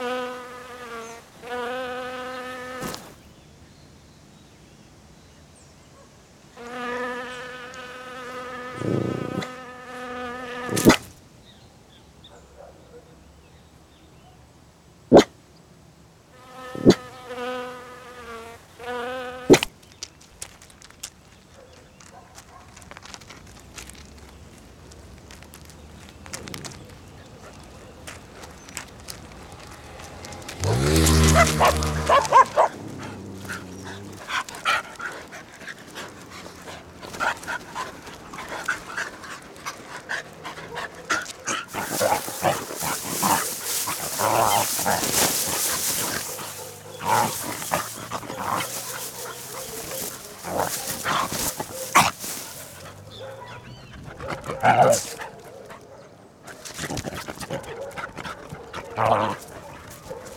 you.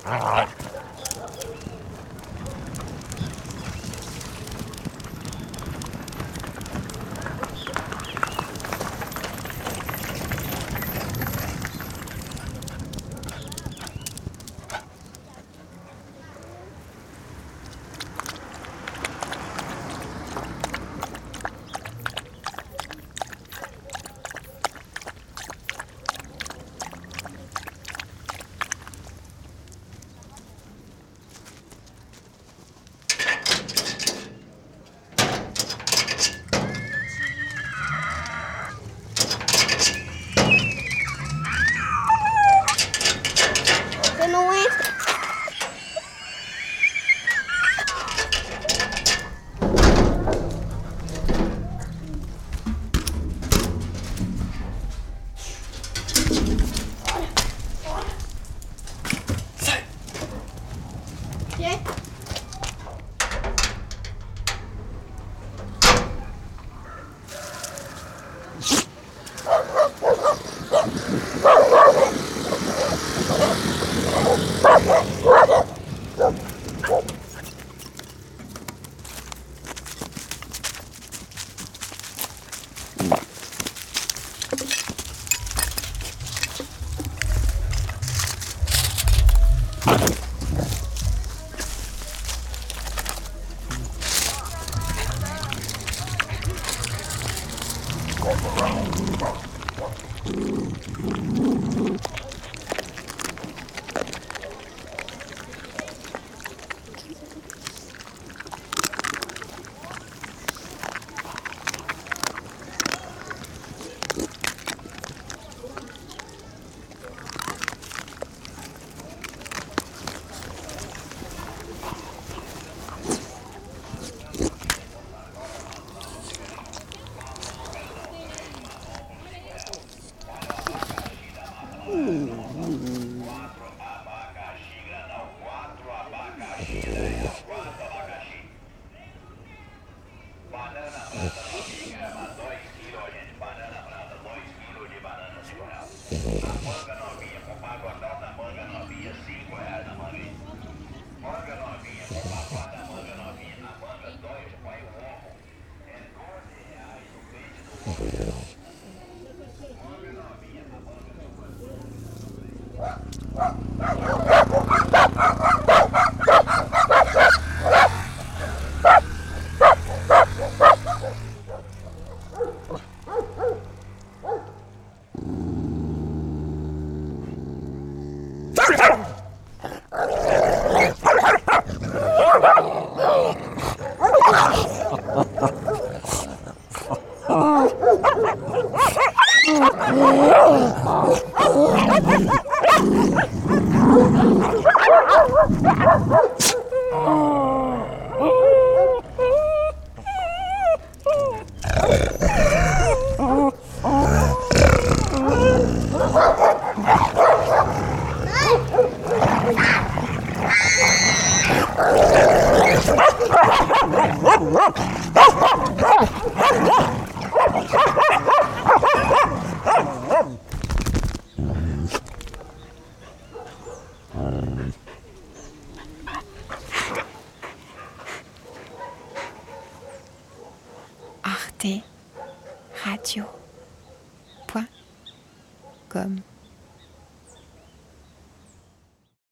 All right. Não entra. Sai! Manga novinha, com manga nova, manga novinha, 5 reais na manga. Manga novinha, com manga nova, manga novinha, na manga 2, pai, o ovo. É 12 reais o peito do ovo. Manga novinha, Wow, wow, wow. Arte Radio. Point arteradio.com